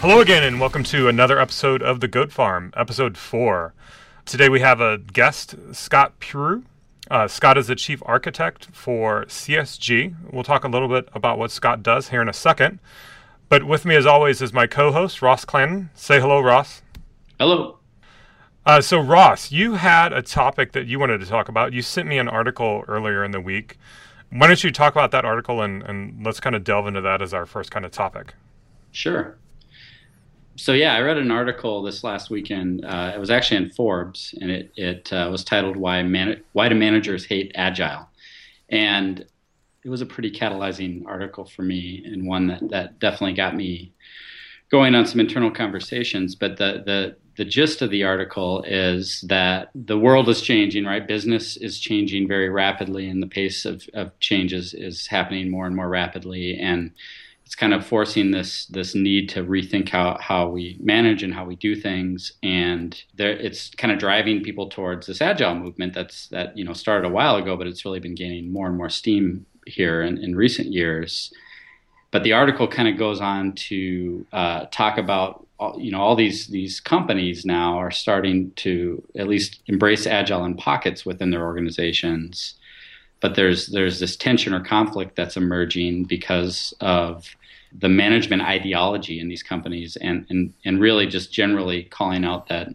Hello again, and welcome to another episode of The Goat Farm, episode four. Today we have a guest, Scott Prugh. Uh, Scott is the chief architect for CSG. We'll talk a little bit about what Scott does here in a second. But with me, as always, is my co host, Ross Clanton. Say hello, Ross. Hello. Uh, so, Ross, you had a topic that you wanted to talk about. You sent me an article earlier in the week. Why don't you talk about that article and, and let's kind of delve into that as our first kind of topic? Sure. So yeah, I read an article this last weekend. Uh, it was actually in Forbes, and it it uh, was titled "Why Man- Why Do Managers Hate Agile," and it was a pretty catalyzing article for me, and one that that definitely got me going on some internal conversations. But the the the gist of the article is that the world is changing, right? Business is changing very rapidly, and the pace of, of changes is happening more and more rapidly. And it's kind of forcing this this need to rethink how how we manage and how we do things. And there it's kind of driving people towards this agile movement that's that you know started a while ago but it's really been gaining more and more steam here in, in recent years. But the article kind of goes on to uh, talk about you know all these these companies now are starting to at least embrace agile in pockets within their organizations but there's there's this tension or conflict that's emerging because of the management ideology in these companies and, and, and really just generally calling out that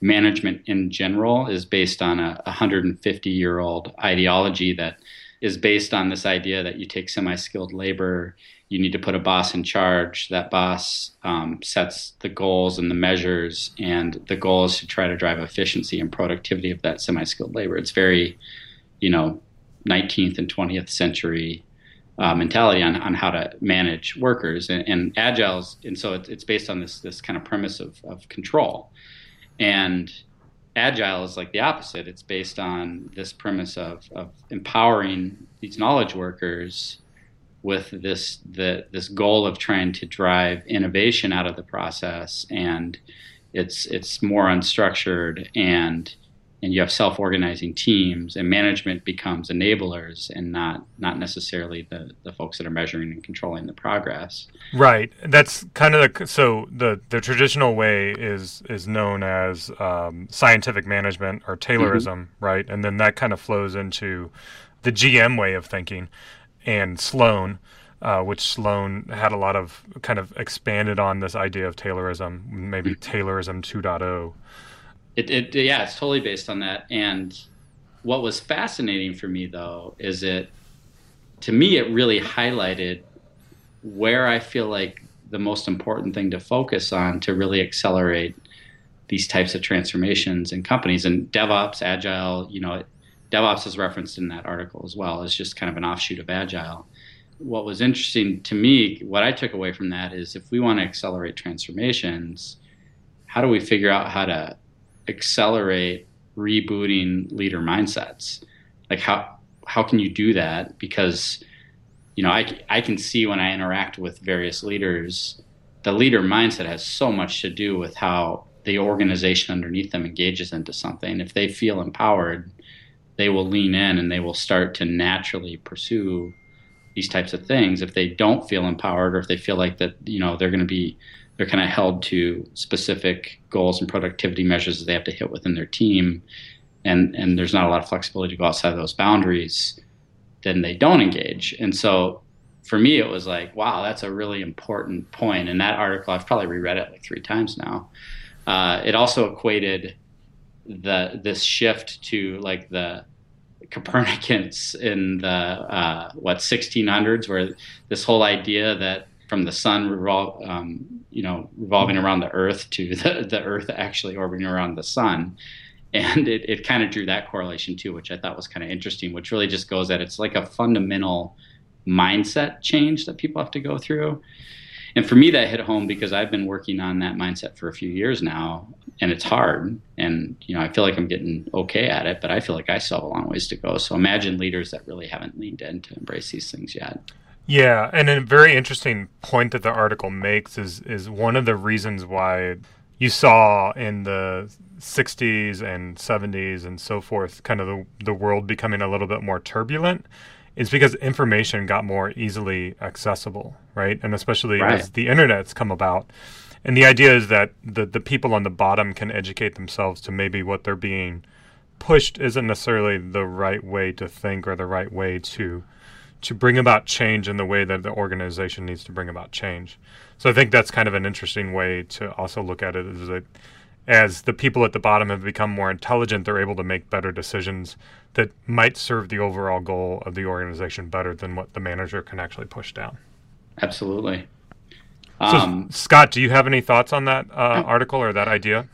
management in general is based on a 150 year old ideology that is based on this idea that you take semi skilled labor, you need to put a boss in charge. That boss um, sets the goals and the measures, and the goal is to try to drive efficiency and productivity of that semi skilled labor. It's very, you know, 19th and 20th century uh, mentality on, on how to manage workers. And, and agiles and so it's, it's based on this this kind of premise of, of control. And agile is like the opposite. It's based on this premise of, of empowering these knowledge workers with this the, this goal of trying to drive innovation out of the process. And it's it's more unstructured and and you have self-organizing teams and management becomes enablers and not not necessarily the, the folks that are measuring and controlling the progress right that's kind of the so the the traditional way is is known as um, scientific management or taylorism mm-hmm. right and then that kind of flows into the gm way of thinking and sloan uh, which Sloan had a lot of kind of expanded on this idea of Taylorism, maybe mm-hmm. Taylorism 2.0. It, it yeah, it's totally based on that. And what was fascinating for me though is it to me it really highlighted where I feel like the most important thing to focus on to really accelerate these types of transformations in companies and DevOps, Agile, you know, DevOps is referenced in that article as well as just kind of an offshoot of Agile. What was interesting to me, what I took away from that is if we want to accelerate transformations, how do we figure out how to accelerate rebooting leader mindsets. Like how how can you do that? Because you know I, I can see when i interact with various leaders the leader mindset has so much to do with how the organization underneath them engages into something. If they feel empowered they will lean in and they will start to naturally pursue these types of things. If they don't feel empowered or if they feel like that you know they're going to be they're kind of held to specific goals and productivity measures that they have to hit within their team, and and there's not a lot of flexibility to go outside of those boundaries, then they don't engage. And so, for me, it was like, wow, that's a really important point. And that article, I've probably reread it like three times now. Uh, it also equated the this shift to like the Copernicans in the uh, what 1600s, where this whole idea that from the sun revol- um, you know revolving around the earth to the, the earth actually orbiting around the sun. And it, it kind of drew that correlation too which i thought was kind of interesting which really just goes that it's like a fundamental mindset change that people have to go through. And for me that hit home because i've been working on that mindset for a few years now and it's hard. And you know i feel like i'm getting okay at it but i feel like i still have a long ways to go. So imagine leaders that really haven't leaned in to embrace these things yet yeah, and a very interesting point that the article makes is is one of the reasons why you saw in the 60s and 70s and so forth kind of the, the world becoming a little bit more turbulent is because information got more easily accessible, right? And especially right. as the internet's come about. and the idea is that the the people on the bottom can educate themselves to maybe what they're being pushed isn't necessarily the right way to think or the right way to to bring about change in the way that the organization needs to bring about change. So I think that's kind of an interesting way to also look at it is that as the people at the bottom have become more intelligent, they're able to make better decisions that might serve the overall goal of the organization better than what the manager can actually push down. Absolutely. So, um, Scott, do you have any thoughts on that uh, article or that idea?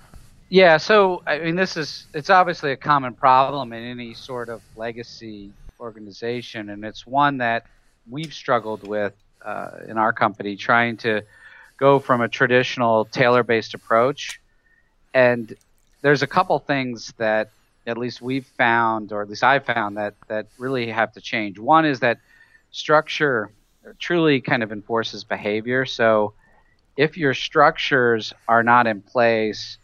Yeah, so I mean, this is it's obviously a common problem in any sort of legacy organization, and it's one that we've struggled with uh, in our company, trying to go from a traditional Taylor-based approach. And there's a couple things that at least we've found, or at least I've found that that really have to change. One is that structure truly kind of enforces behavior. So if your structures are not in place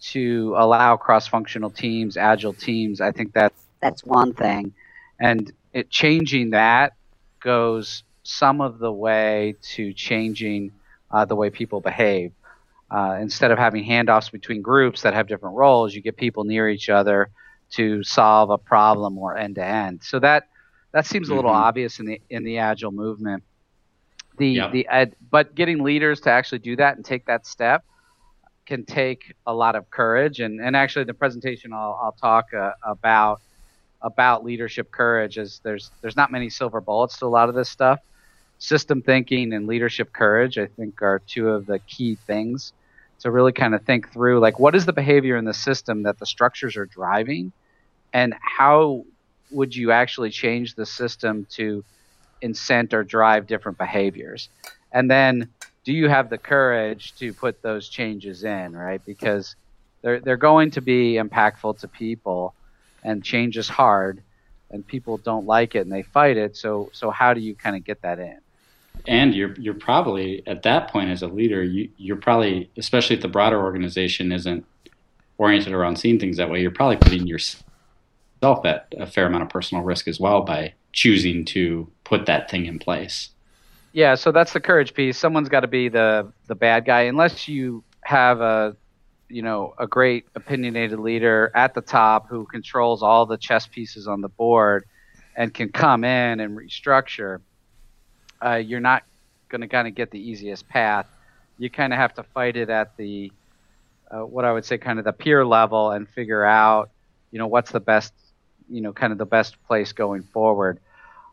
to allow cross-functional teams, agile teams, I think that that's one thing. And it changing that goes some of the way to changing uh, the way people behave. Uh, instead of having handoffs between groups that have different roles, you get people near each other to solve a problem or end to end. So that that seems a little mm-hmm. obvious in the in the agile movement. The yep. the uh, but getting leaders to actually do that and take that step can take a lot of courage. And and actually, the presentation I'll I'll talk uh, about about leadership courage is there's there's not many silver bullets to a lot of this stuff. System thinking and leadership courage, I think, are two of the key things to really kind of think through like what is the behavior in the system that the structures are driving, and how would you actually change the system to incent or drive different behaviors, and then do you have the courage to put those changes in, right? Because they're they're going to be impactful to people and change is hard and people don't like it and they fight it. So so how do you kind of get that in? And you're you're probably at that point as a leader you you're probably especially if the broader organization isn't oriented around seeing things that way you're probably putting yourself at a fair amount of personal risk as well by choosing to put that thing in place. Yeah so that's the courage piece. Someone's got to be the the bad guy. Unless you have a you know a great opinionated leader at the top who controls all the chess pieces on the board and can come in and restructure uh, you're not going to kind of get the easiest path. You kind of have to fight it at the uh, what i would say kind of the peer level and figure out you know what's the best you know kind of the best place going forward.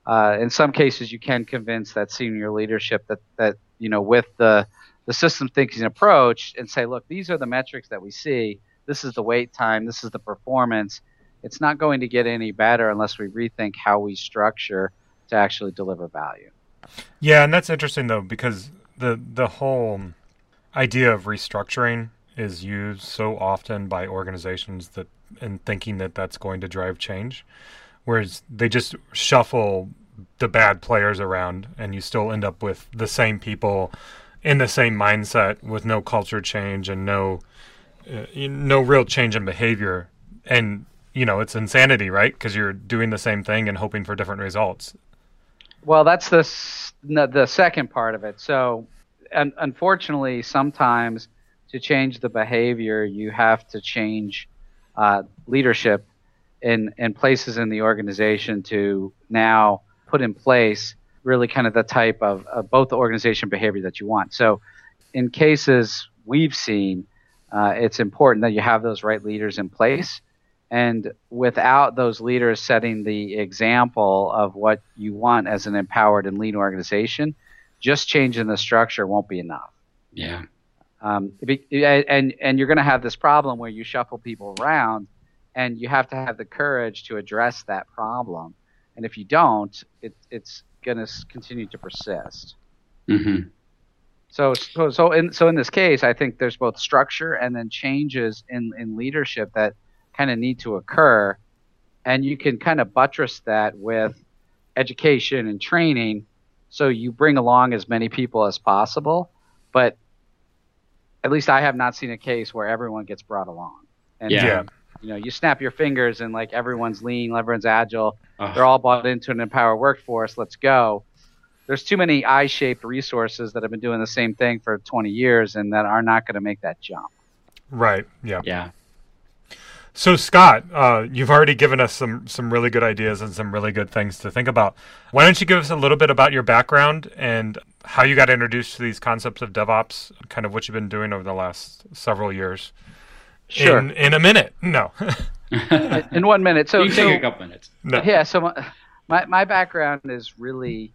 Uh, in some cases you can convince that senior leadership that that you know with the the system thinking approach and say, look, these are the metrics that we see. This is the wait time. This is the performance. It's not going to get any better unless we rethink how we structure to actually deliver value. Yeah, and that's interesting though because the the whole idea of restructuring is used so often by organizations that in thinking that that's going to drive change, whereas they just shuffle the bad players around and you still end up with the same people in the same mindset with no culture change and no uh, no real change in behavior. And you know it's insanity right? Because you're doing the same thing and hoping for different results. Well that's the the second part of it. So unfortunately sometimes to change the behavior you have to change uh, leadership in in places in the organization to now put in place really kind of the type of, of both the organization behavior that you want. So, in cases we've seen, uh, it's important that you have those right leaders in place. And without those leaders setting the example of what you want as an empowered and lean organization, just changing the structure won't be enough. Yeah. Um, and and you're going to have this problem where you shuffle people around, and you have to have the courage to address that problem. And if you don't, it, it's going to continue to persist. Mm-hmm. So, so, so in so in this case, I think there's both structure and then changes in in leadership that kind of need to occur, and you can kind of buttress that with education and training, so you bring along as many people as possible. But at least I have not seen a case where everyone gets brought along. And yeah. You know, you snap your fingers and like everyone's lean, everyone's agile, they're all bought into an empowered workforce. Let's go. there's too many I-shaped resources that have been doing the same thing for 20 years and that are not going to make that jump. Right. Yeah. Yeah. So Scott, uh, you've already given us some some really good ideas and some really good things to think about. Why don't you give us a little bit about your background and how you got introduced to these concepts of DevOps, kind of what you've been doing over the last several years? Sure. In, in a minute. No. in one minute. So you can so, take a couple minutes. no. Yeah. So my my background is really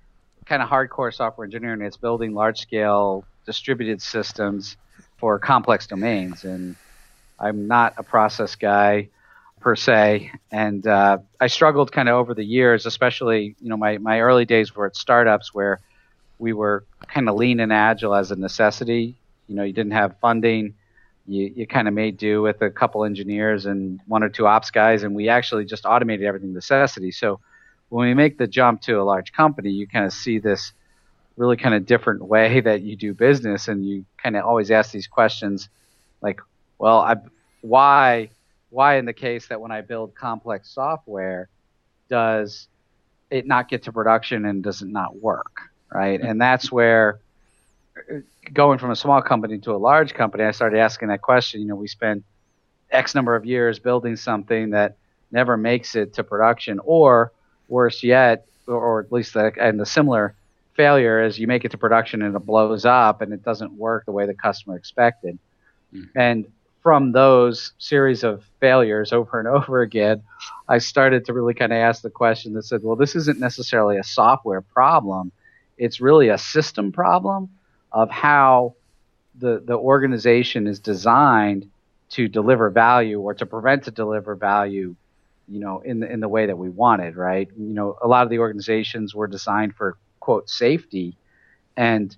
kind of hardcore software engineering. It's building large scale distributed systems for complex domains and I'm not a process guy per se, and uh, I struggled kind of over the years, especially you know my my early days were at startups where we were kind of lean and agile as a necessity. You know, you didn't have funding. You, you kind of made do with a couple engineers and one or two ops guys, and we actually just automated everything necessity. So when we make the jump to a large company, you kind of see this really kind of different way that you do business, and you kind of always ask these questions like, well, I, why, why in the case that when I build complex software, does it not get to production and does it not work, right? Mm-hmm. And that's where going from a small company to a large company, I started asking that question. You know, we spend X number of years building something that never makes it to production, or worse yet, or, or at least the, and the similar failure is you make it to production and it blows up and it doesn't work the way the customer expected. Mm. And from those series of failures over and over again, I started to really kind of ask the question that said, well, this isn't necessarily a software problem. It's really a system problem of how the, the organization is designed to deliver value or to prevent to deliver value, you know, in the, in the way that we wanted, right? You know, a lot of the organizations were designed for quote safety and,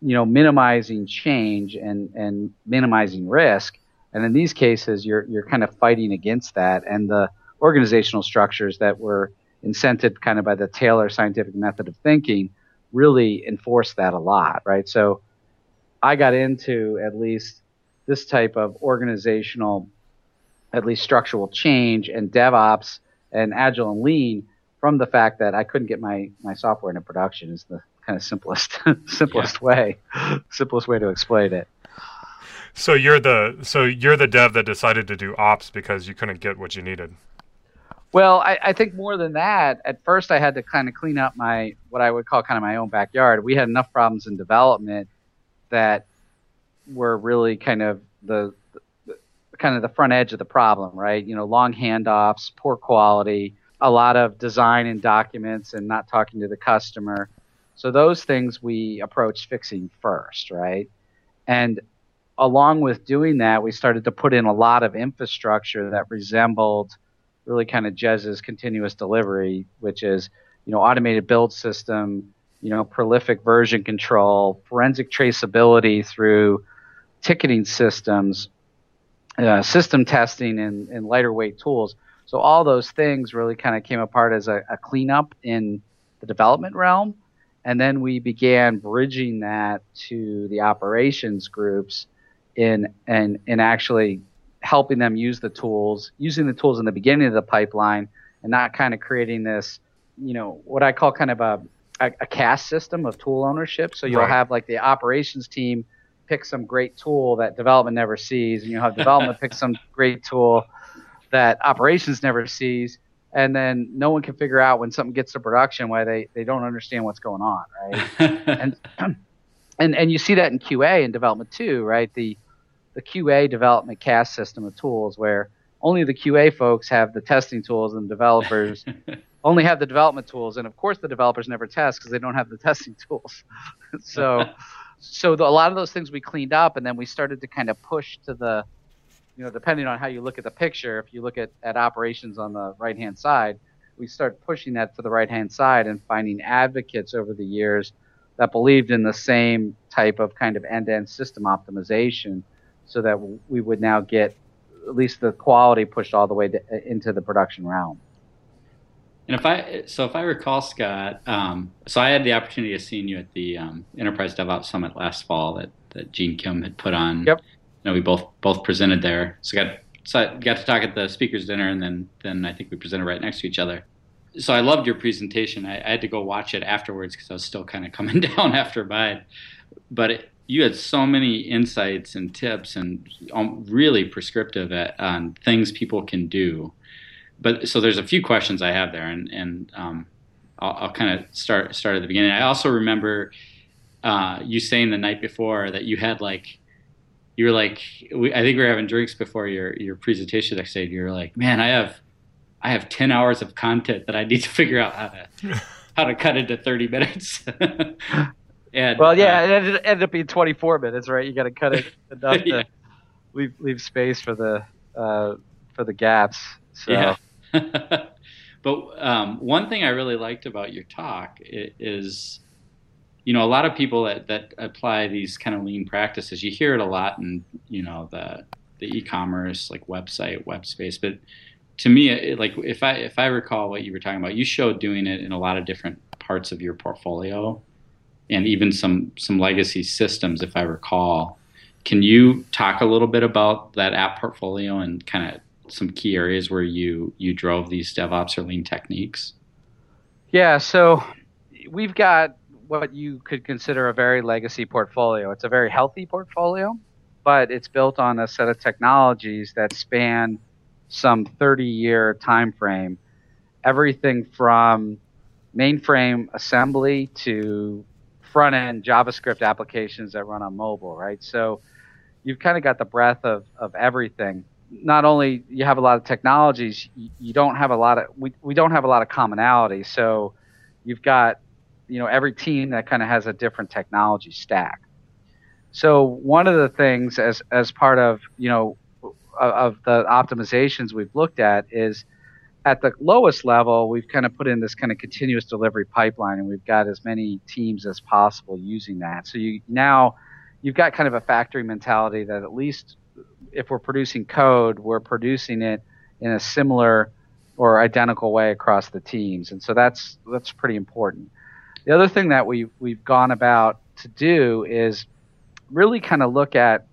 you know, minimizing change and, and minimizing risk and in these cases, you're you're kind of fighting against that, and the organizational structures that were incented kind of by the Taylor scientific method of thinking really enforce that a lot, right? So I got into at least this type of organizational, at least structural change and DevOps and Agile and Lean from the fact that I couldn't get my, my software into production is the kind of simplest simplest yeah. way simplest way to explain it. So you're the so you're the dev that decided to do ops because you couldn't get what you needed. Well, I, I think more than that. At first, I had to kind of clean up my what I would call kind of my own backyard. We had enough problems in development that were really kind of the, the kind of the front edge of the problem, right? You know, long handoffs, poor quality, a lot of design and documents, and not talking to the customer. So those things we approached fixing first, right? And along with doing that, we started to put in a lot of infrastructure that resembled really kind of Jez's continuous delivery, which is, you know, automated build system, you know, prolific version control, forensic traceability through ticketing systems, uh, system testing, and, and, lighter weight tools. So all those things really kind of came apart as a, a cleanup in the development realm. And then we began bridging that to the operations groups in and in actually helping them use the tools, using the tools in the beginning of the pipeline, and not kind of creating this, you know, what I call kind of a a, a caste system of tool ownership. So you'll right. have like the operations team pick some great tool that development never sees, and you'll have development pick some great tool that operations never sees, and then no one can figure out when something gets to production why they, they don't understand what's going on, right? and and and you see that in QA and development too, right? The the QA development caste system of tools where only the QA folks have the testing tools and developers only have the development tools. And of course, the developers never test because they don't have the testing tools. so, so the, a lot of those things we cleaned up, and then we started to kind of push to the, you know, depending on how you look at the picture. If you look at, at operations on the right hand side, we start pushing that to the right hand side and finding advocates over the years that believed in the same type of kind of end to end system optimization so that we would now get at least the quality pushed all the way to, into the production realm. And if I so if I recall, Scott, um, so I had the opportunity of seeing you at the um, Enterprise DevOps Summit last fall that, that Gene Kim had put on. Yep. You know, we both both presented there. So got so I got to talk at the speakers dinner, and then then I think we presented right next to each other. so I loved your presentation. I, I had to go watch it afterwards because I was still kind of coming down after mine. But it, you had so many insights and tips and um, really prescriptive at, on things people can do. But so there's a few questions I have there, and and um, I'll, I'll kind of start start at the beginning. I also remember uh, you saying the night before that you had like you were like we, I think we were having drinks before your your presentation next day. You were like, man, I have I have ten hours of content that I need to figure out how to how to cut into thirty minutes. and well, yeah, uh, it ended, ended, up being twenty four minutes, right? You got to cut it enough yeah. to leave leave space for the uh, for the gaps. So. Yeah. but um, one thing I really liked about your talk is you know, a lot of people that, that apply these kind of lean practices, you hear it a lot in, you know, the, the e-commerce, like website, web space. But to me, it, like if I, if I recall what you were talking about, you showed doing it in a lot of different parts of your portfolio and even some, some legacy systems, if I recall. Can you talk a little bit about that app portfolio and kind of some key areas where you, you drove these DevOps or lean techniques? Yeah, so we've got what you could consider a very legacy portfolio. It's a very healthy portfolio, but it's built on a set of technologies that span some 30 year time frame. Everything from mainframe assembly to front end JavaScript applications that run on mobile, right? So you've kind of got the breadth of, of everything. Not only you have a lot of technologies, you, don't have a lot of we, we don't have a lot of commonality. So you've got you know every team that kind of has a different technology stack. So one of the things as as part of you know of the optimizations we've looked at is at the lowest level we've kind of put in this kind of continuous delivery pipeline and we've got as many teams as possible using that. So you now you've got kind of a factory mentality that at least if we're producing code, we're producing it in a similar or identical way across the teams, and so that's that's pretty important. The other thing that we we've gone about to do is really kind of look at,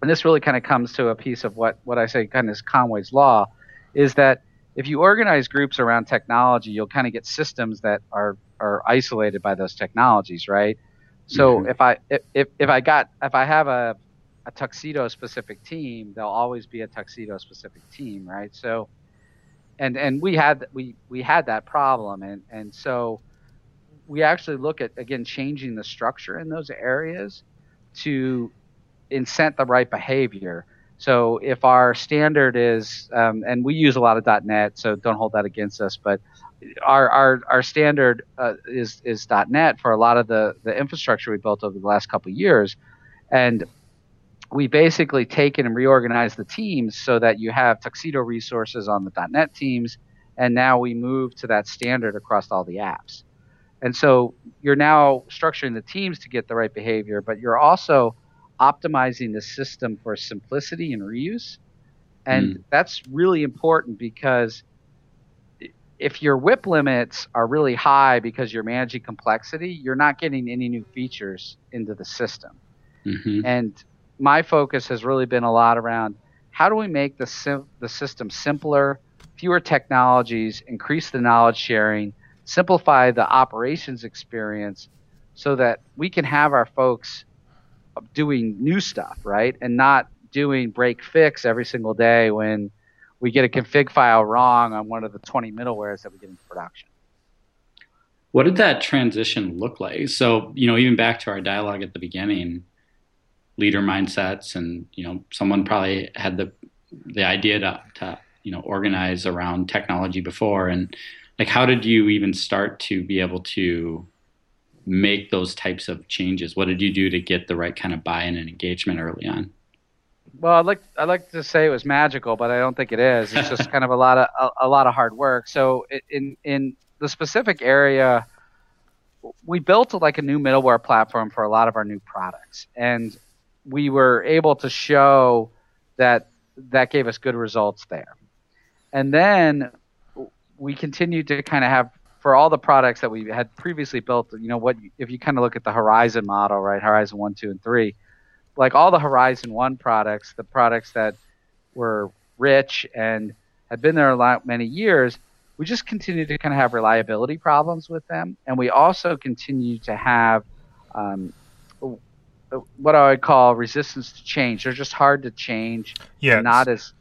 and this really kind of comes to a piece of what what I say kind of is Conway's law, is that if you organize groups around technology, you'll kind of get systems that are are isolated by those technologies, right? So mm-hmm. if I if if I got if I have a a tuxedo specific team, there'll always be a tuxedo specific team, right? So and and we had we we had that problem and and so we actually look at again changing the structure in those areas to incent the right behavior. So if our standard is, um, and we use a lot of .NET, so don't hold that against us, but our our, our standard uh, is is .NET for a lot of the the infrastructure we built over the last couple years, and we basically taken and reorganized the teams so that you have tuxedo resources on the .NET teams, and now we move to that standard across all the apps. And so you're now structuring the teams to get the right behavior, but you're also optimizing the system for simplicity and reuse. And mm. that's really important because if your WIP limits are really high because you're managing complexity, you're not getting any new features into the system. Mm-hmm. And my focus has really been a lot around how do we make the, sim- the system simpler, fewer technologies, increase the knowledge sharing, simplify the operations experience so that we can have our folks doing new stuff, right? And not doing break fix every single day when we get a config file wrong on one of the 20 middlewares that we get into production. What did that transition look like? So, you know, even back to our dialogue at the beginning, leader mindsets and, you know, someone probably had the the idea to, to you know, organize around technology before and like how did you even start to be able to make those types of changes? What did you do to get the right kind of buy-in and engagement early on? Well i'd like i'd like to say it was magical but i don't think it is. It's just kind of a lot of a, a lot of hard work. So in in the specific area we built like a new middleware platform for a lot of our new products. And we were able to show that that gave us good results there. And then we continued to kind of have for all the products that we had previously built. You know what? If you kind of look at the Horizon model, right? Horizon one, two, and three. Like all the Horizon one products, the products that were rich and had been there a lot many years, we just continued to kind of have reliability problems with them, and we also continue to have um, what I would call resistance to change. They're just hard to change. Yeah, not as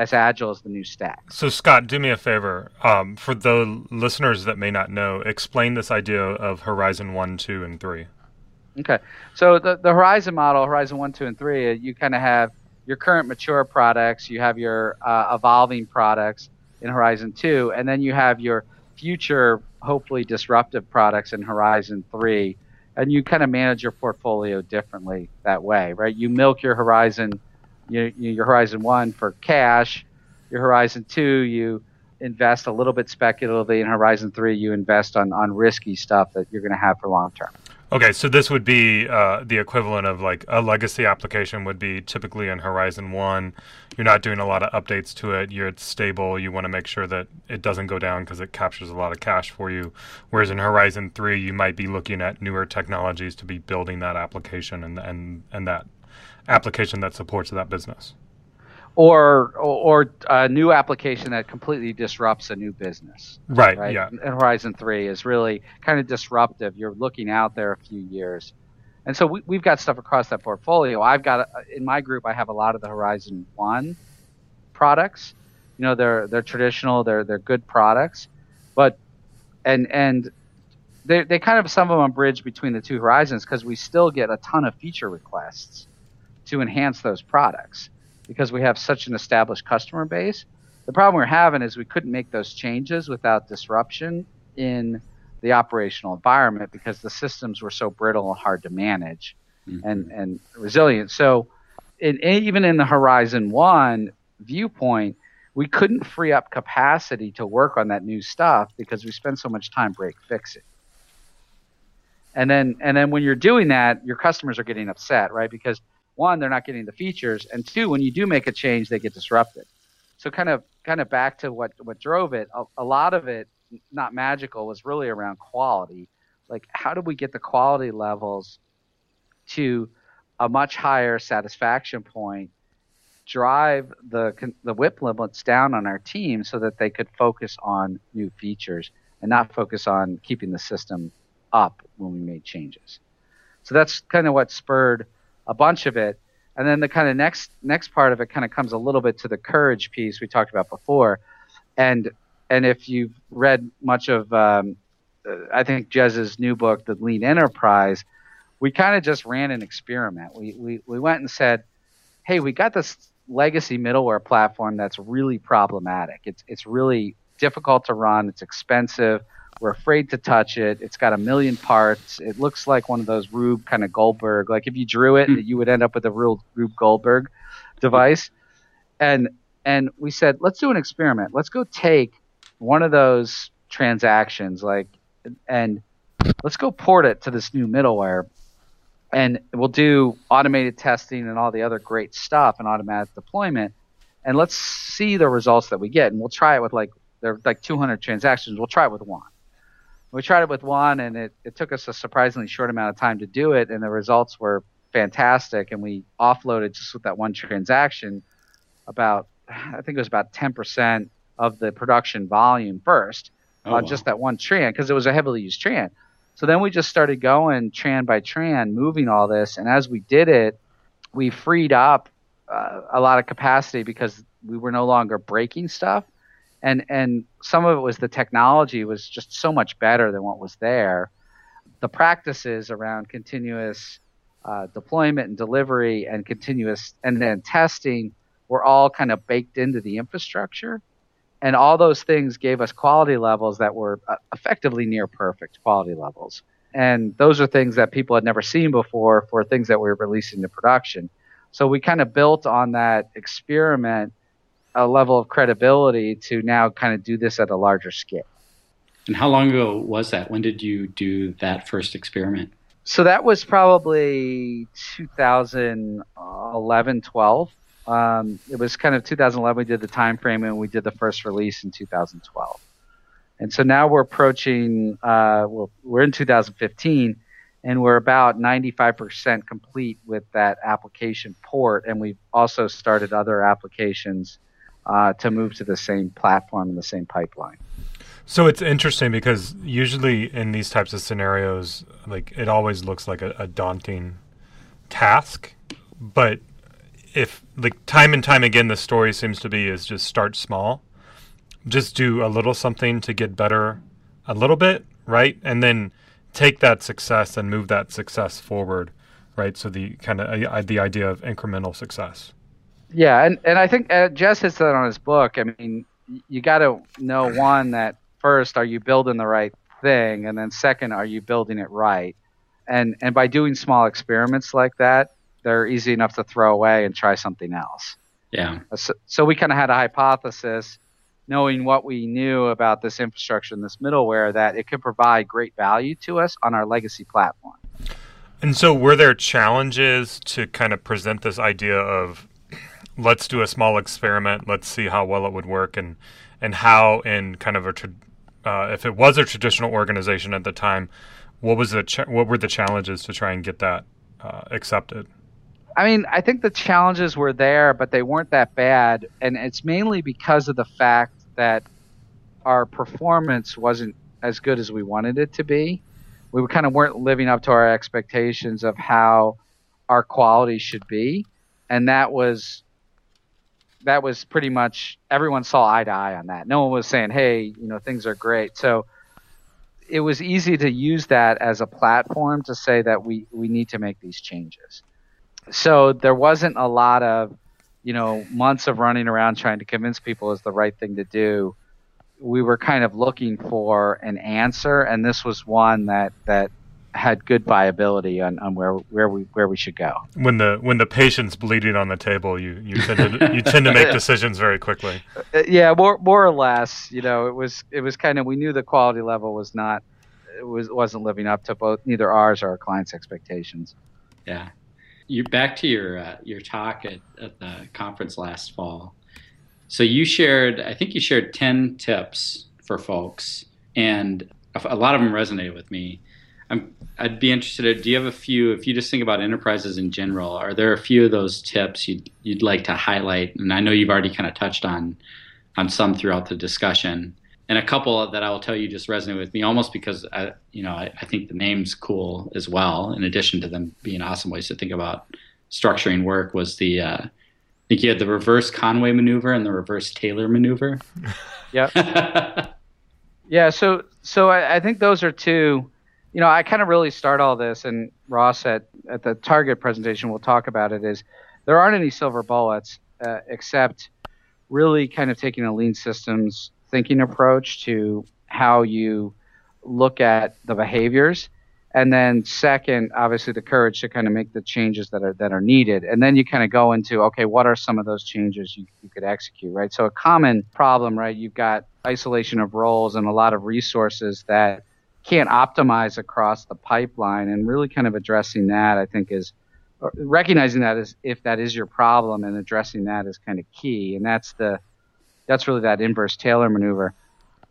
as agile as the new stack. So Scott, do me a favor. Um, for the listeners that may not know, explain this idea of Horizon One, Two, and Three. Okay, so the the Horizon model, Horizon One, Two, and Three, uh, you kind of have your current mature products, you have your uh, evolving products in Horizon Two, and then you have your future, hopefully disruptive products in Horizon Three and you kind of manage your portfolio differently that way, right? You milk your Horizon, you, your Horizon One for cash. Your Horizon Two, you invest a little bit speculatively. In Horizon Three, you invest on on risky stuff that you're going to have for long term. Okay, so this would be uh, the equivalent of like a legacy application would be typically in Horizon 1. You're not doing a lot of updates to it. You're stable. You want to make sure that it doesn't go down because it captures a lot of cash for you. Whereas in Horizon 3, you might be looking at newer technologies to be building that application and, and, and that application that supports that business or or a new application that completely disrupts a new business. Right. right? Yeah. And Horizon Three is really kind of disruptive. You're looking out there a few years, and so we, have got stuff across that portfolio. I've got in my group. I have a lot of the Horizon One products. You know, they're they're traditional. They're they're good products, but and and they they kind of some of them bridge between the two horizons because we still get a ton of feature requests to enhance those products because we have such an established customer base. The problem we're having is we couldn't make those changes without disruption in the operational environment because the systems were so brittle and hard to manage mm-hmm. and, and resilient. So, in, even in the Horizon 1 viewpoint, we couldn't free up capacity to work on that new stuff because we spend so much time break fixing. And then, and then when you're doing that, your customers are getting upset, right? Because one, they're not getting the features, and two, when you do make a change, they get disrupted. So kind of kind of back to what what drove it. A, a lot of it, not magical, was really around quality. Like how do we get the quality levels to a much higher satisfaction point? Drive the the WIP limits down on our team so that they could focus on new features and not focus on keeping the system up when we made changes. So that's kind of what spurred a bunch of it. And then the kind of next next part of it kind of comes a little bit to the courage piece we talked about before, and and if you've read much of um, uh, I think Jez's new book, The Lean Enterprise, we kind of just ran an experiment. We, we we went and said, hey, we got this legacy middleware platform that's really problematic. It's it's really difficult to run. It's expensive. We're afraid to touch it. It's got a million parts. It looks like one of those Rube kind of Goldberg. Like if you drew it, mm. you would end up with a real Rube Goldberg device. And and we said, let's do an experiment. Let's go take one of those transactions, like, and let's go port it to this new middleware, and we'll do automated testing and all the other great stuff and automatic deployment, and let's see the results that we get. And we'll try it with like there are like 200 transactions. We'll try it with one we tried it with one, and it, it took us a surprisingly short amount of time to do it, and the results were fantastic. And we offloaded just with that one transaction about, I think it was about 10% of the production volume first oh, on wow. just that one tran because it was a heavily used tran. So then we just started going tran by tran, moving all this, and as we did it, we freed up uh, a lot of capacity because we were no longer breaking stuff and and some of it was the technology was just so much better than what was there. The practices around continuous uh, deployment and delivery and continuous and then testing were all kind of baked into the infrastructure, and all those things gave us quality levels that were uh, effectively near perfect quality levels. And those are things that people had never seen before for things that we were releasing to production. So we kind of built on that experiment a level of credibility to now kind of do this at a larger scale. And how long ago was that? When did you do that first experiment? So that was probably 2011, 12. Um, it was kind of 2011. We did the time frame, and we did the first release in 2012. And so now we're approaching. Uh, well, we're in 2015, and we're about 95% complete with that application port. And we've also started other applications uh, to move to the same platform and the same pipeline. So it's interesting because usually in these types of scenarios, like it always looks like a, a daunting task, but if like time and time again, the story seems to be is just start small, just do a little something to get better, a little bit, right, and then take that success and move that success forward, right? So the kind of uh, the idea of incremental success. Yeah, and and I think uh, Jez hits that on his book. I mean, you got to know one that first, are you building the right thing? And then second, are you building it right? And and by doing small experiments like that, they're easy enough to throw away and try something else. Yeah. Uh, so, so we kind of had a hypothesis, knowing what we knew about this infrastructure and this middleware, that it could provide great value to us on our legacy platform. And so, were there challenges to kind of present this idea of let's do a small experiment, let's see how well it would work, and and how in kind of a uh, if it was a traditional organization at the time, what was the cha- what were the challenges to try and get that uh, accepted? I mean, I think the challenges were there, but they weren't that bad, and it's mainly because of the fact that our performance wasn't as good as we wanted it to be. We kind of weren't living up to our expectations of how our quality should be, and that was that was pretty much everyone saw eye to eye on that. No one was saying, "Hey, you know, things are great." So it was easy to use that as a platform to say that we we need to make these changes. So there wasn't a lot of, you know, months of running around trying to convince people is the right thing to do. We were kind of looking for an answer, and this was one that that had good viability on, on where where we where we should go. When the when the patient's bleeding on the table, you you tend to you tend to make decisions very quickly. Uh, yeah, more more or less. You know, it was it was kind of we knew the quality level was not it was wasn't living up to both neither ours or our clients' expectations. Yeah, you back to your uh, your talk at, at the conference last fall. So you shared, I think you shared ten tips for folks, and a lot of them resonated with me I'm, I'd be interested. Do you have a few? If you just think about enterprises in general, are there a few of those tips you'd you'd like to highlight? And I know you've already kind of touched on on some throughout the discussion, and a couple that I will tell you just resonate with me almost because I, you know I, I think the name's cool as well. In addition to them being awesome ways to think about structuring work, was the uh, I think you had the reverse Conway maneuver and the reverse Taylor maneuver. Yeah. yeah. So so I, I think those are two you know, I kind of really start all this, and Ross at, at the Target presentation will talk about it. Is there aren't any silver bullets uh, except really kind of taking a lean systems thinking approach to how you look at the behaviors, and then second, obviously the courage to kind of make the changes that are that are needed, and then you kind of go into okay, what are some of those changes you, you could execute, right? So a common problem, right? You've got isolation of roles and a lot of resources that can't optimize across the pipeline. And really kind of addressing that i think is recognizing that is if that is your problem and addressing that is kind of key. And that's the that's really that inverse taylor maneuver.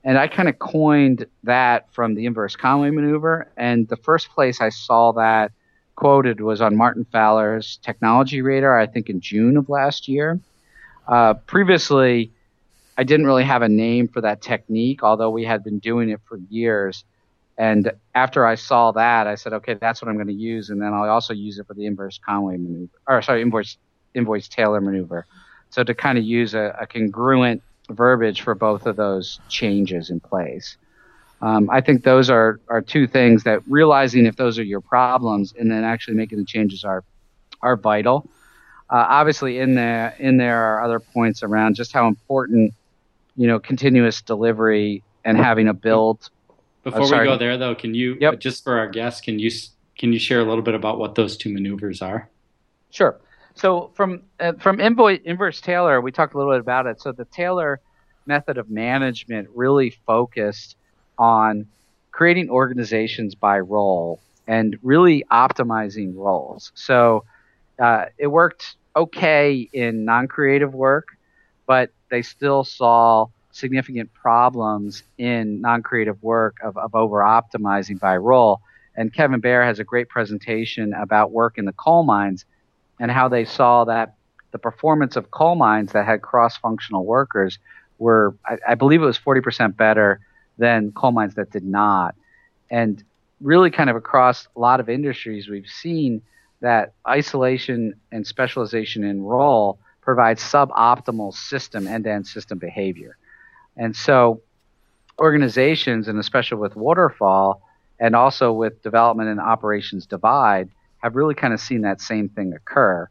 And i kind of coined that from the inverse conway maneuver. And the first place i saw that quoted was on martin fowler's technology radar i think in june of last year. Uh, previously i didn't really have a name for that technique although we had been doing it for years and after I saw that, I said, okay, that's what I'm going to use, and then I'll also use it for the inverse Conway maneuver, or sorry, inverse inverse Taylor maneuver. So to kind of use a, a congruent verbiage for both of those changes in place. Um, I think those are, are two things that realizing if those are your problems and then actually making the changes are are vital. Uh, obviously, in there in there are other points around just how important you know continuous delivery and having a build before we go there, though, can you yep. just for our guests, can you can you share a little bit about what those two maneuvers are? Sure. So from uh, from inverse Taylor, we talked a little bit about it. So the Taylor method of management really focused on creating organizations by role and really optimizing roles. So uh, it worked okay in non-creative work, but they still saw significant problems in non-creative work of, of over optimizing by role. And Kevin Behr has a great presentation about work in the coal mines and how they saw that the performance of coal mines that had cross-functional workers were, I, I believe it was 40% better than coal mines that did not. And really, kind of across a lot of industries, we've seen that isolation and specialization in role provides suboptimal system end-to-end system behavior. And so organizations, and especially with waterfall and also with development and operations divide, have really kind of seen that same thing occur.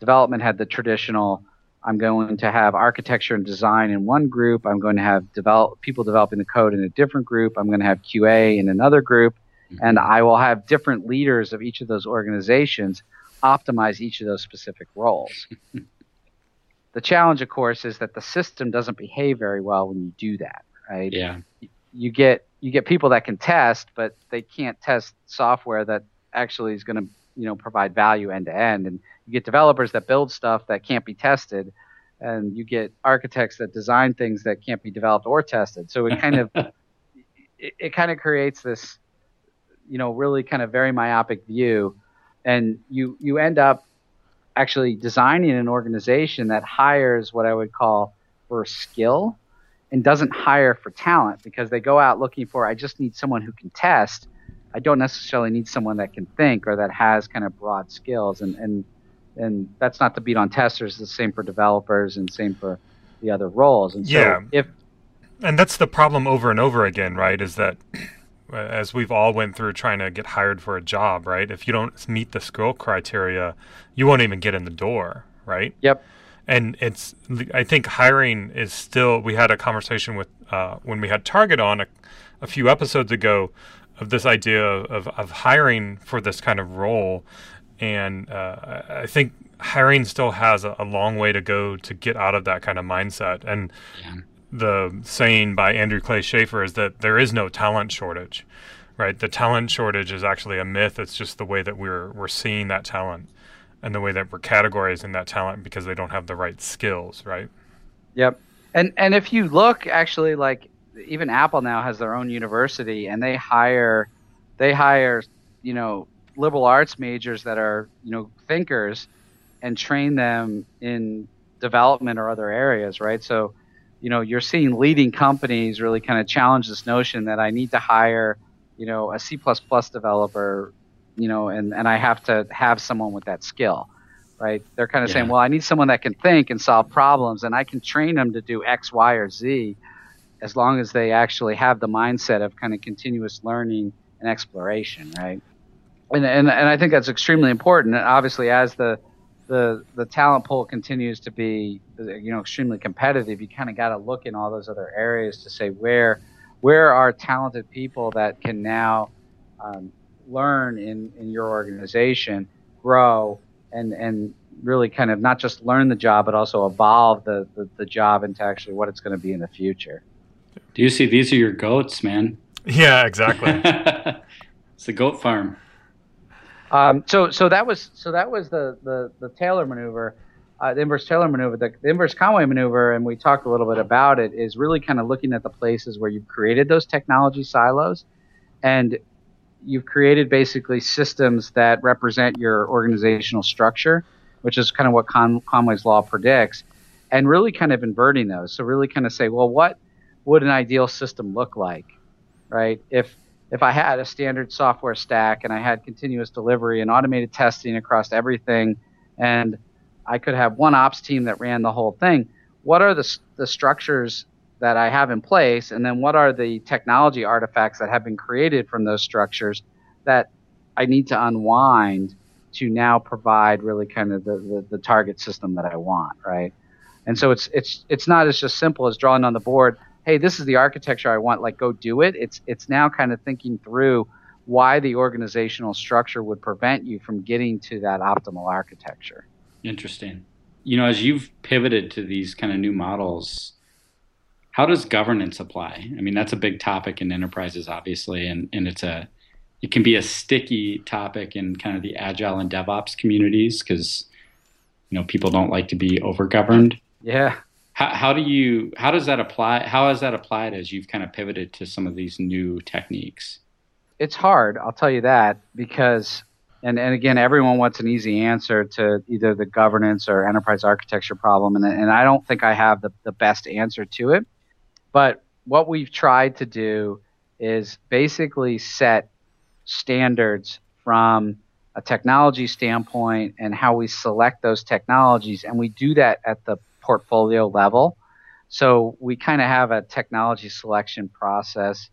Development had the traditional I'm going to have architecture and design in one group. I'm going to have develop people developing the code in a different group. I'm going to have QA in another group, mm-hmm. and I will have different leaders of each of those organizations optimize each of those specific roles. The challenge, of course, is that the system doesn't behave very well when you do that, right? Yeah. You get you get people that can test, but they can't test software that actually is going to you know provide value end to end. And you get developers that build stuff that can't be tested, and you get architects that design things that can't be developed or tested. So it kind of it, it kind of creates this you know really kind of very myopic view, and you you end up actually designing an organization that hires what I would call for skill and doesn't hire for talent because they go out looking for I just need someone who can test. I don't necessarily need someone that can think or that has kind of broad skills and and and that's not to beat on testers, the same for developers and same for the other roles. And so yeah. if and that's the problem over and over again, right? Is that as we've all went through trying to get hired for a job, right? If you don't meet the skill criteria, you won't even get in the door, right? Yep. And it's, I think hiring is still. We had a conversation with uh, when we had Target on a, a, few episodes ago of this idea of, of hiring for this kind of role, and uh, I think hiring still has a, a, long way to go to get out of that kind of mindset. And yeah the saying by Andrew Clay Shafer is that there is no talent shortage, right? The talent shortage is actually a myth. It's just the way that we're we're seeing that talent and the way that we're categorizing that talent because they don't have the right skills, right? Yep. And and if you look actually like even Apple now has their own university and they hire they hire, you know, liberal arts majors that are, you know, thinkers and train them in development or other areas, right? So you know, you're seeing leading companies really kind of challenge this notion that I need to hire, you know, a C++ developer, you know, and, and I have to have someone with that skill, right? They're kind of yeah. saying, well, I need someone that can think and solve problems, and I can train them to do X, Y, or Z as long as they actually have the mindset of kind of continuous learning and exploration, right? And, and, and I think that's extremely important. And obviously, as the the the talent pool continues to be you know extremely competitive, you kind of got to look in all those other areas to say where where are talented people that can now um, learn in in your organization, grow, and and really kind of not just learn the job but also evolve the the, the job into actually what it's going to be in the future. Do you see these are your goats, man? Yeah, exactly. it's the goat farm. Um, so so that was so that was the the, the Taylor maneuver, uh, the inverse Taylor maneuver, the, the, inverse Conway maneuver, and we talked a little bit about it. Is really kind of looking at the places where you've created those technology silos, and you've created basically systems that represent your organizational structure, which is kind of what Con- Conway's law predicts, and really kind of inverting those. So really kind of say, well, what would an ideal system look like, right? If if I had a standard software stack and I had continuous delivery and automated testing across everything, and I could have one ops team that ran the whole thing, what are the, the structures that I have in place? And then what are the technology artifacts that have been created from those structures that I need to unwind to now provide really kind of the, the, the target system that I want, right? And so it's it's it's not as just simple as drawing on the board hey, this is the architecture I want, like go do it. It's it's now kind of thinking through why the organizational structure would prevent you from getting to that optimal architecture. Interesting. You know, as you've pivoted to these kind of new models, how does governance apply? I mean, that's a big topic in enterprises, obviously, and, and it's a it can be a sticky topic in kind of the agile and DevOps communities because you know people don't like to be overgoverned. Yeah how, do you how does that apply how has that applied as you've kind of pivoted to some of these new techniques it's hard i'll tell you that because and, and again everyone wants an easy answer to either the governance or enterprise architecture problem and, and i don't think i have the, the best answer to it but what we've tried to do is basically set standards from a technology standpoint and how we select those technologies. And we do that at the portfolio level. So we kind of have a technology selection process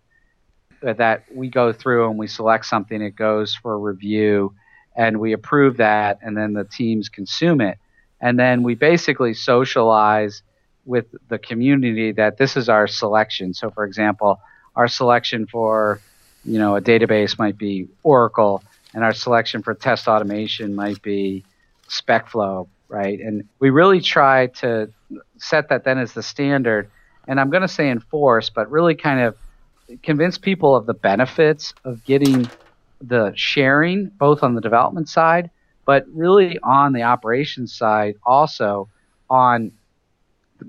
that we go through and we select something, it goes for review, and we approve that, and then the teams consume it. And then we basically socialize with the community that this is our selection. So, for example, our selection for you know a database might be Oracle, and our selection for test automation might be SpecFlow, right? And we really try to set that then as the standard. And I'm going to say enforce, but really kind of convince people of the benefits of getting the sharing, both on the development side, but really on the operations side also on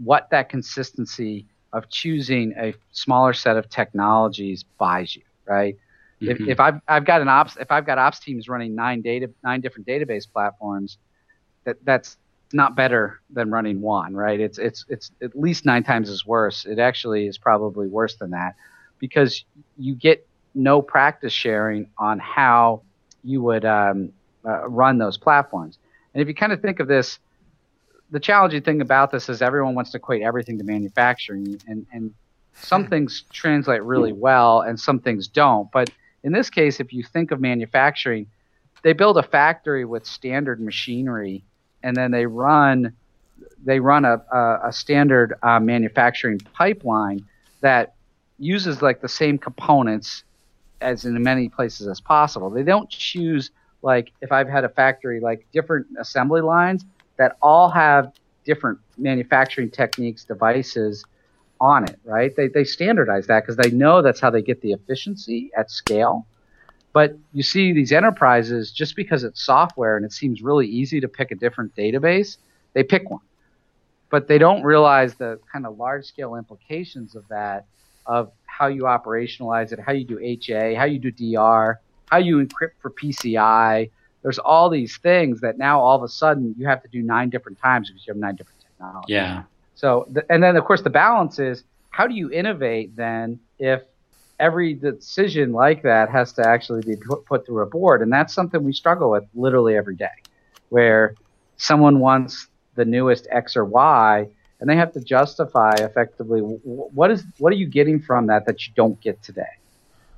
what that consistency of choosing a smaller set of technologies buys you, right? Mm-hmm. If, if I've, I've got an ops, if I've got ops teams running nine data, nine different database platforms, that that's not better than running one, right? It's, it's, it's at least nine times as worse. It actually is probably worse than that because you get no practice sharing on how you would um, uh, run those platforms. And if you kind of think of this, the challenging thing about this is everyone wants to equate everything to manufacturing, and, and some things translate really well and some things don't. But in this case, if you think of manufacturing, they build a factory with standard machinery, and then they run they run a, a, a standard uh, manufacturing pipeline that uses like the same components as in many places as possible. They don't choose like if I've had a factory like different assembly lines that all have different manufacturing techniques, devices on it, right? They, they standardize that because they know that's how they get the efficiency at scale. But you see these enterprises, just because it's software and it seems really easy to pick a different database, they pick one. But they don't realize the kind of large scale implications of that of how you operationalize it, how you do HA, how you do DR, how you encrypt for PCI. There's all these things that now all of a sudden you have to do nine different times because you have nine different technologies. Yeah. So, and then of course the balance is how do you innovate then if every decision like that has to actually be put, through a board? And that's something we struggle with literally every day, where someone wants the newest X or Y and they have to justify effectively what is what are you getting from that that you don't get today?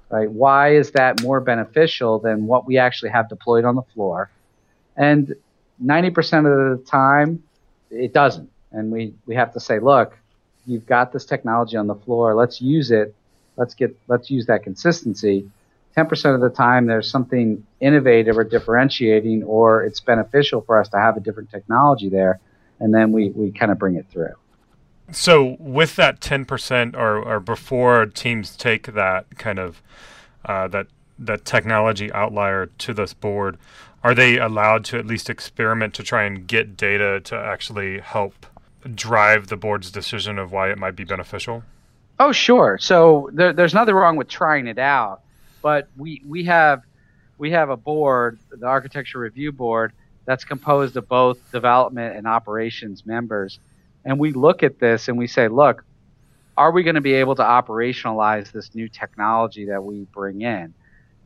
Right? Why is that more beneficial than what we actually have deployed on the floor? And 90% of the time it doesn't. And we we have to say look you've got this technology on the floor. Let's use it let's get let's use that consistency 10% of the time there's something innovative or differentiating or it's beneficial for us to have a different technology there and then we, we kind of bring it through. So with that 10% or, or before teams take that kind of uh, that that technology outlier to this board, are they allowed to at least experiment to try and get data to actually help drive the board's decision of why it might be beneficial? Oh, sure. So there, there's nothing wrong with trying it out, but we we have we have a board, the architecture review board, that's composed of both development and operations members. And we look at this and we say, look, are we going to be able to operationalize this new technology that we bring in?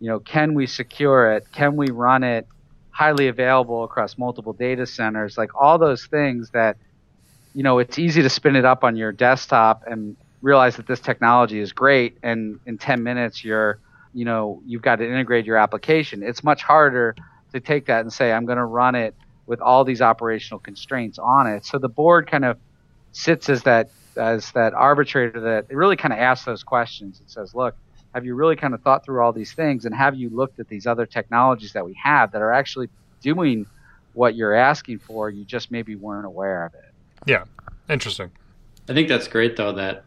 You know, can we secure it? Can we run it highly available across multiple data centers? Like all those things that, you know, it's easy to spin it up on your desktop and realize that this technology is great. And in 10 minutes, you're, you know, you've got to integrate your application. It's much harder to take that and say, I'm going to run it with all these operational constraints on it. So the board kind of sits as that as that arbitrator that it really kind of asks those questions. It says, look, have you really kind of thought through all these things and have you looked at these other technologies that we have that are actually doing what you're asking for? You just maybe weren't aware of it. Yeah, interesting. I think that's great though that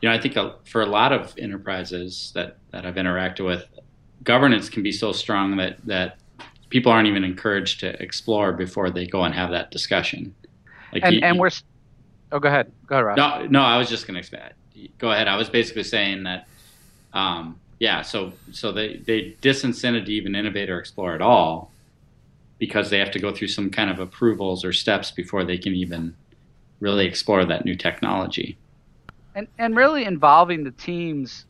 you know I think for a lot of enterprises that that I've interacted with, governance can be so strong that that people aren't even encouraged to explore before they go and have that discussion. Like and, and we're oh go ahead go ahead Rob. no no I was just gonna expand go ahead I was basically saying that um, yeah so so they they disincentive to even innovate or explore at all because they have to go through some kind of approvals or steps before they can even really explore that new technology and and really involving the teams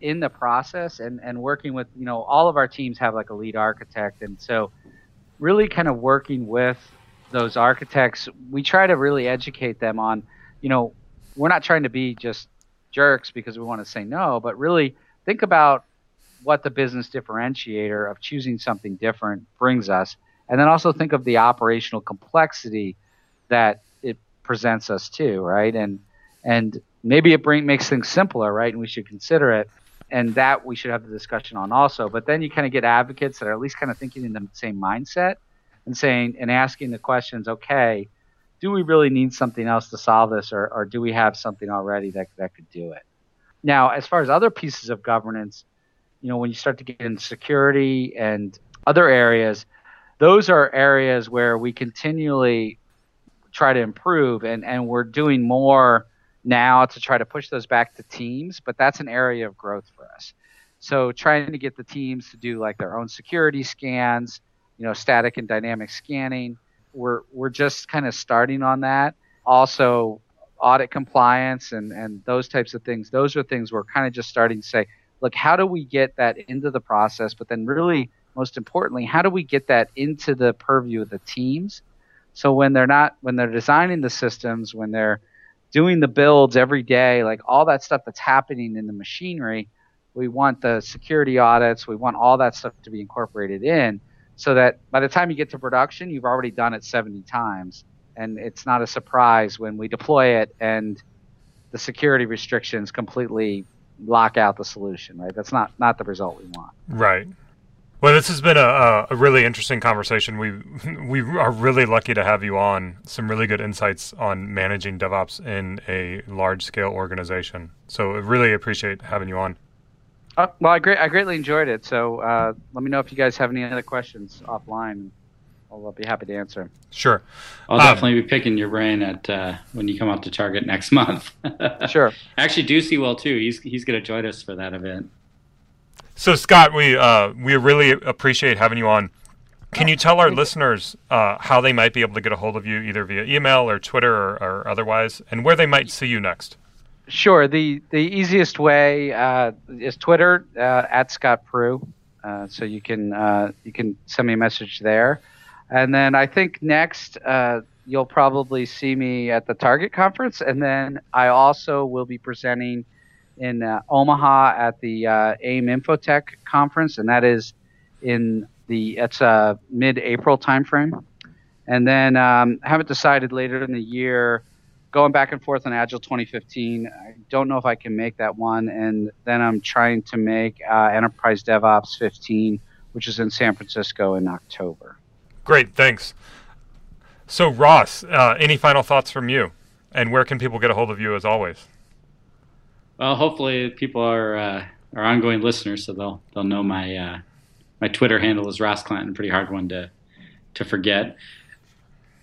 in the process and and working with you know all of our teams have like a lead architect. And so really kind of working with those architects we try to really educate them on you know we're not trying to be just jerks because we want to say no but really think about what the business differentiator of choosing something different brings us. And then also think of the operational complexity that it presents us to right? And and maybe it bring, makes things simpler, right? And we should consider it. And that we should have the discussion on also. But then you kind of get advocates that are at least kind of thinking in the same mindset and saying and asking the questions, okay, do we really need something else to solve this or, or do we have something already that, that could do it? Now, as far as other pieces of governance, you know, when you start to get into security and other areas, those are areas where we continually try to improve and, and we're doing more now to try to push those back to teams, but that's an area of growth for us. So trying to get the teams to do like their own security scans, you know, static and dynamic scanning. We're we're just kind of starting on that. Also audit compliance and, and those types of things. Those are things we're kind of just starting to say, look, how do we get that into the process? But then really most importantly, how do we get that into the purview of the teams? So when they're not when they're designing the systems, when they're doing the builds every day, like all that stuff that's happening in the machinery, we want the security audits, we want all that stuff to be incorporated in so that by the time you get to production, you've already done it 70 times. And it's not a surprise when we deploy it and the security restrictions completely lock out the solution, right? That's not, not the result we want. Right. Well, this has been a, a really interesting conversation. We we are really lucky to have you on. Some really good insights on managing DevOps in a large scale organization. So, I really appreciate having you on. Uh, well, I great I greatly enjoyed it. So, uh, let me know if you guys have any other questions offline. I'll be happy to answer. Sure. I'll um, definitely be picking your brain at uh, when you come out to Target next month. sure. Actually, Ducy will too. He's he's going to join us for that event. So Scott, we uh, we really appreciate having you on. Can you tell our listeners uh, how they might be able to get a hold of you, either via email or Twitter or, or otherwise, and where they might see you next? Sure. the The easiest way uh, is Twitter uh, at Scott Prugh. Uh, so you can uh, you can send me a message there, and then I think next you'll probably see me at the Target conference, and then I also will be presenting in uh, Omaha at the uh, AIM Infotec conference, and that is in the it's a mid-April timeframe. And then um, haven't decided later in the year. Going back and forth on Agile 2015, I don't know if I can make that one. And then I'm trying to make uh, Enterprise DevOps 15, which is in San Francisco in October. Great, thanks. So Ross, uh, any final thoughts from you? And where can people get a hold of you as always? Well, hopefully people are uh, are ongoing listeners, so they'll they'll know my uh, my Twitter handle is Ross Clanton. Pretty hard one to to forget.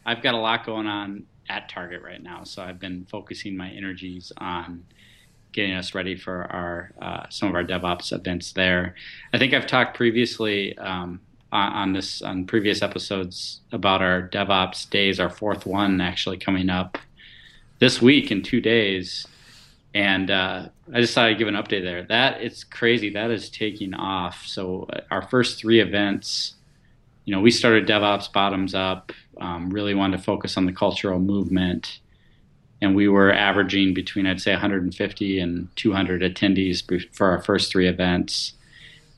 I've got a lot going on at Target right now, so I've been focusing my energies on getting us ready for our uh, some of our DevOps events there. I think I've talked previously um, on, on, this on previous episodes about our DevOps days. Our fourth one actually coming up this week in two days and uh, I just thought I'd give an update there. That it's crazy. That is taking off. So uh, our first three events, you know, we started DevOps bottoms up. Um, really wanted to focus on the cultural movement, and we were averaging between I'd say 150 and 200 attendees for our first three events.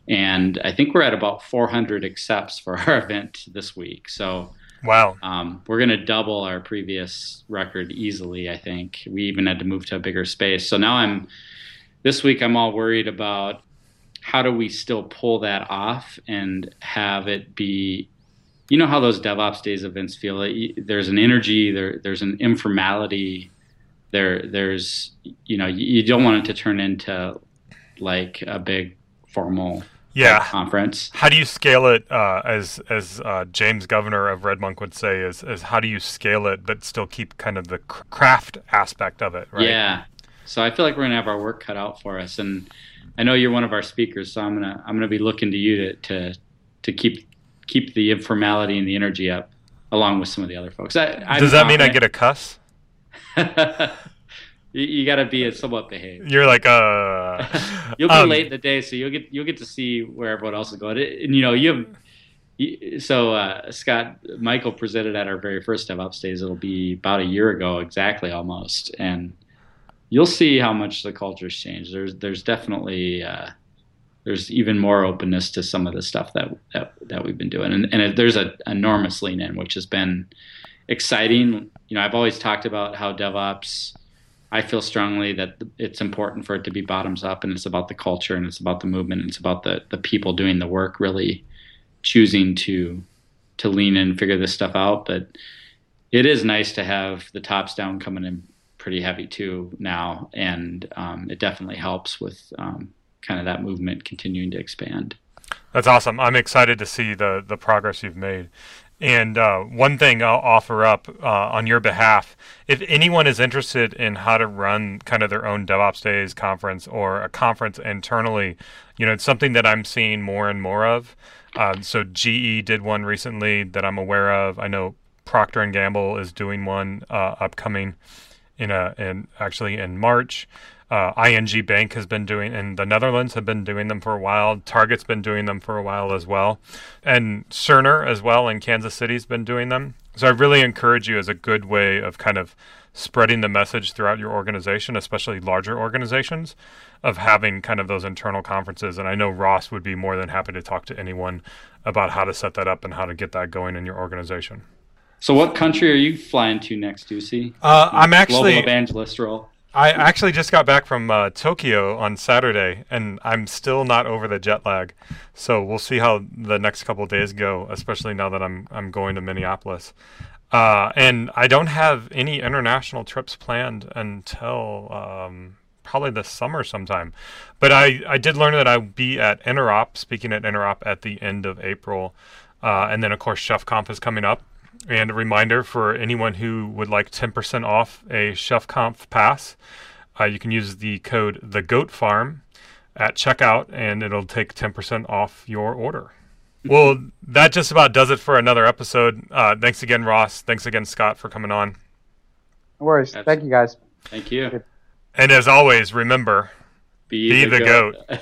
And I think we're at about 400 accepts for our event this week. So Wow. Um, we're going to double our previous record easily, I think. We even had to move to a bigger space. So now I'm, this week, I'm all worried about how do we still pull that off and have it be, you know, how those DevOps days events feel? There's an energy, there, there's an informality, there, there's, you know, you don't want it to turn into like a big formal yeah. conference. How do you scale it? Uh, as as uh, James Governor of RedMonk would say, is is how do you scale it but still keep kind of the craft aspect of it? Right? Yeah. So I feel like we're gonna have our work cut out for us, and I know you're one of our speakers, so I'm gonna I'm gonna be looking to you to to to keep keep the informality and the energy up, along with some of the other folks. I, Does that mean I get a cuss? You, you got to be somewhat behaved. You're like, uh. you'll be um, late in the day, so you'll get you'll get to see where everyone else is going. And you know, you have so uh, Scott Michael presented at our very first DevOps days. It'll be about a year ago, exactly almost, and you'll see how much the culture's changed. There's there's definitely uh, there's even more openness to some of the stuff that that, that we've been doing, and, and it, there's an enormous lean in, which has been exciting. You know, I've always talked about how DevOps. I feel strongly that it's important for it to be bottoms up, and it's about the culture, and it's about the movement, and it's about the the people doing the work really choosing to to lean in and figure this stuff out. But it is nice to have the tops down coming in pretty heavy too now, and um, it definitely helps with um, kind of that movement continuing to expand. That's awesome. I'm excited to see the the progress you've made. And uh, one thing I'll offer up uh, on your behalf, if anyone is interested in how to run kind of their own DevOps Days conference or a conference internally, you know, it's something that I'm seeing more and more of. Uh, so GE did one recently that I'm aware of. I know Procter and Gamble is doing one uh, upcoming in a in actually in March. Uh, ING Bank has been doing, and the Netherlands have been doing them for a while. Target's been doing them for a while as well, and Cerner as well in Kansas City's been doing them. So I really encourage you as a good way of kind of spreading the message throughout your organization, especially larger organizations, of having kind of those internal conferences. And I know Ross would be more than happy to talk to anyone about how to set that up and how to get that going in your organization. So, what country are you flying to next, Ducy? Uh, I'm actually global evangelist role. I actually just got back from uh, Tokyo on Saturday, and I'm still not over the jet lag. So we'll see how the next couple days go, especially now that I'm I'm going to Minneapolis. Uh, and I don't have any international trips planned until um, probably this summer sometime. But I, I did learn that I'll be at Interop, speaking at Interop at the end of April. Uh, and then, of course, ChefConf is coming up. And a reminder for anyone who would like 10% off a ChefConf pass, uh, you can use the code The Goat Farm at checkout, and it'll take 10% off your order. Well, that just about does it for another episode. Uh, thanks again, Ross. Thanks again, Scott, for coming on. No worries. Absolutely. Thank you, guys. Thank you. And as always, remember be, be the, the, goat. goat.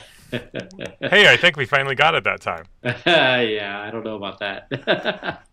hey, I think we finally got it that time. yeah, I don't know about that.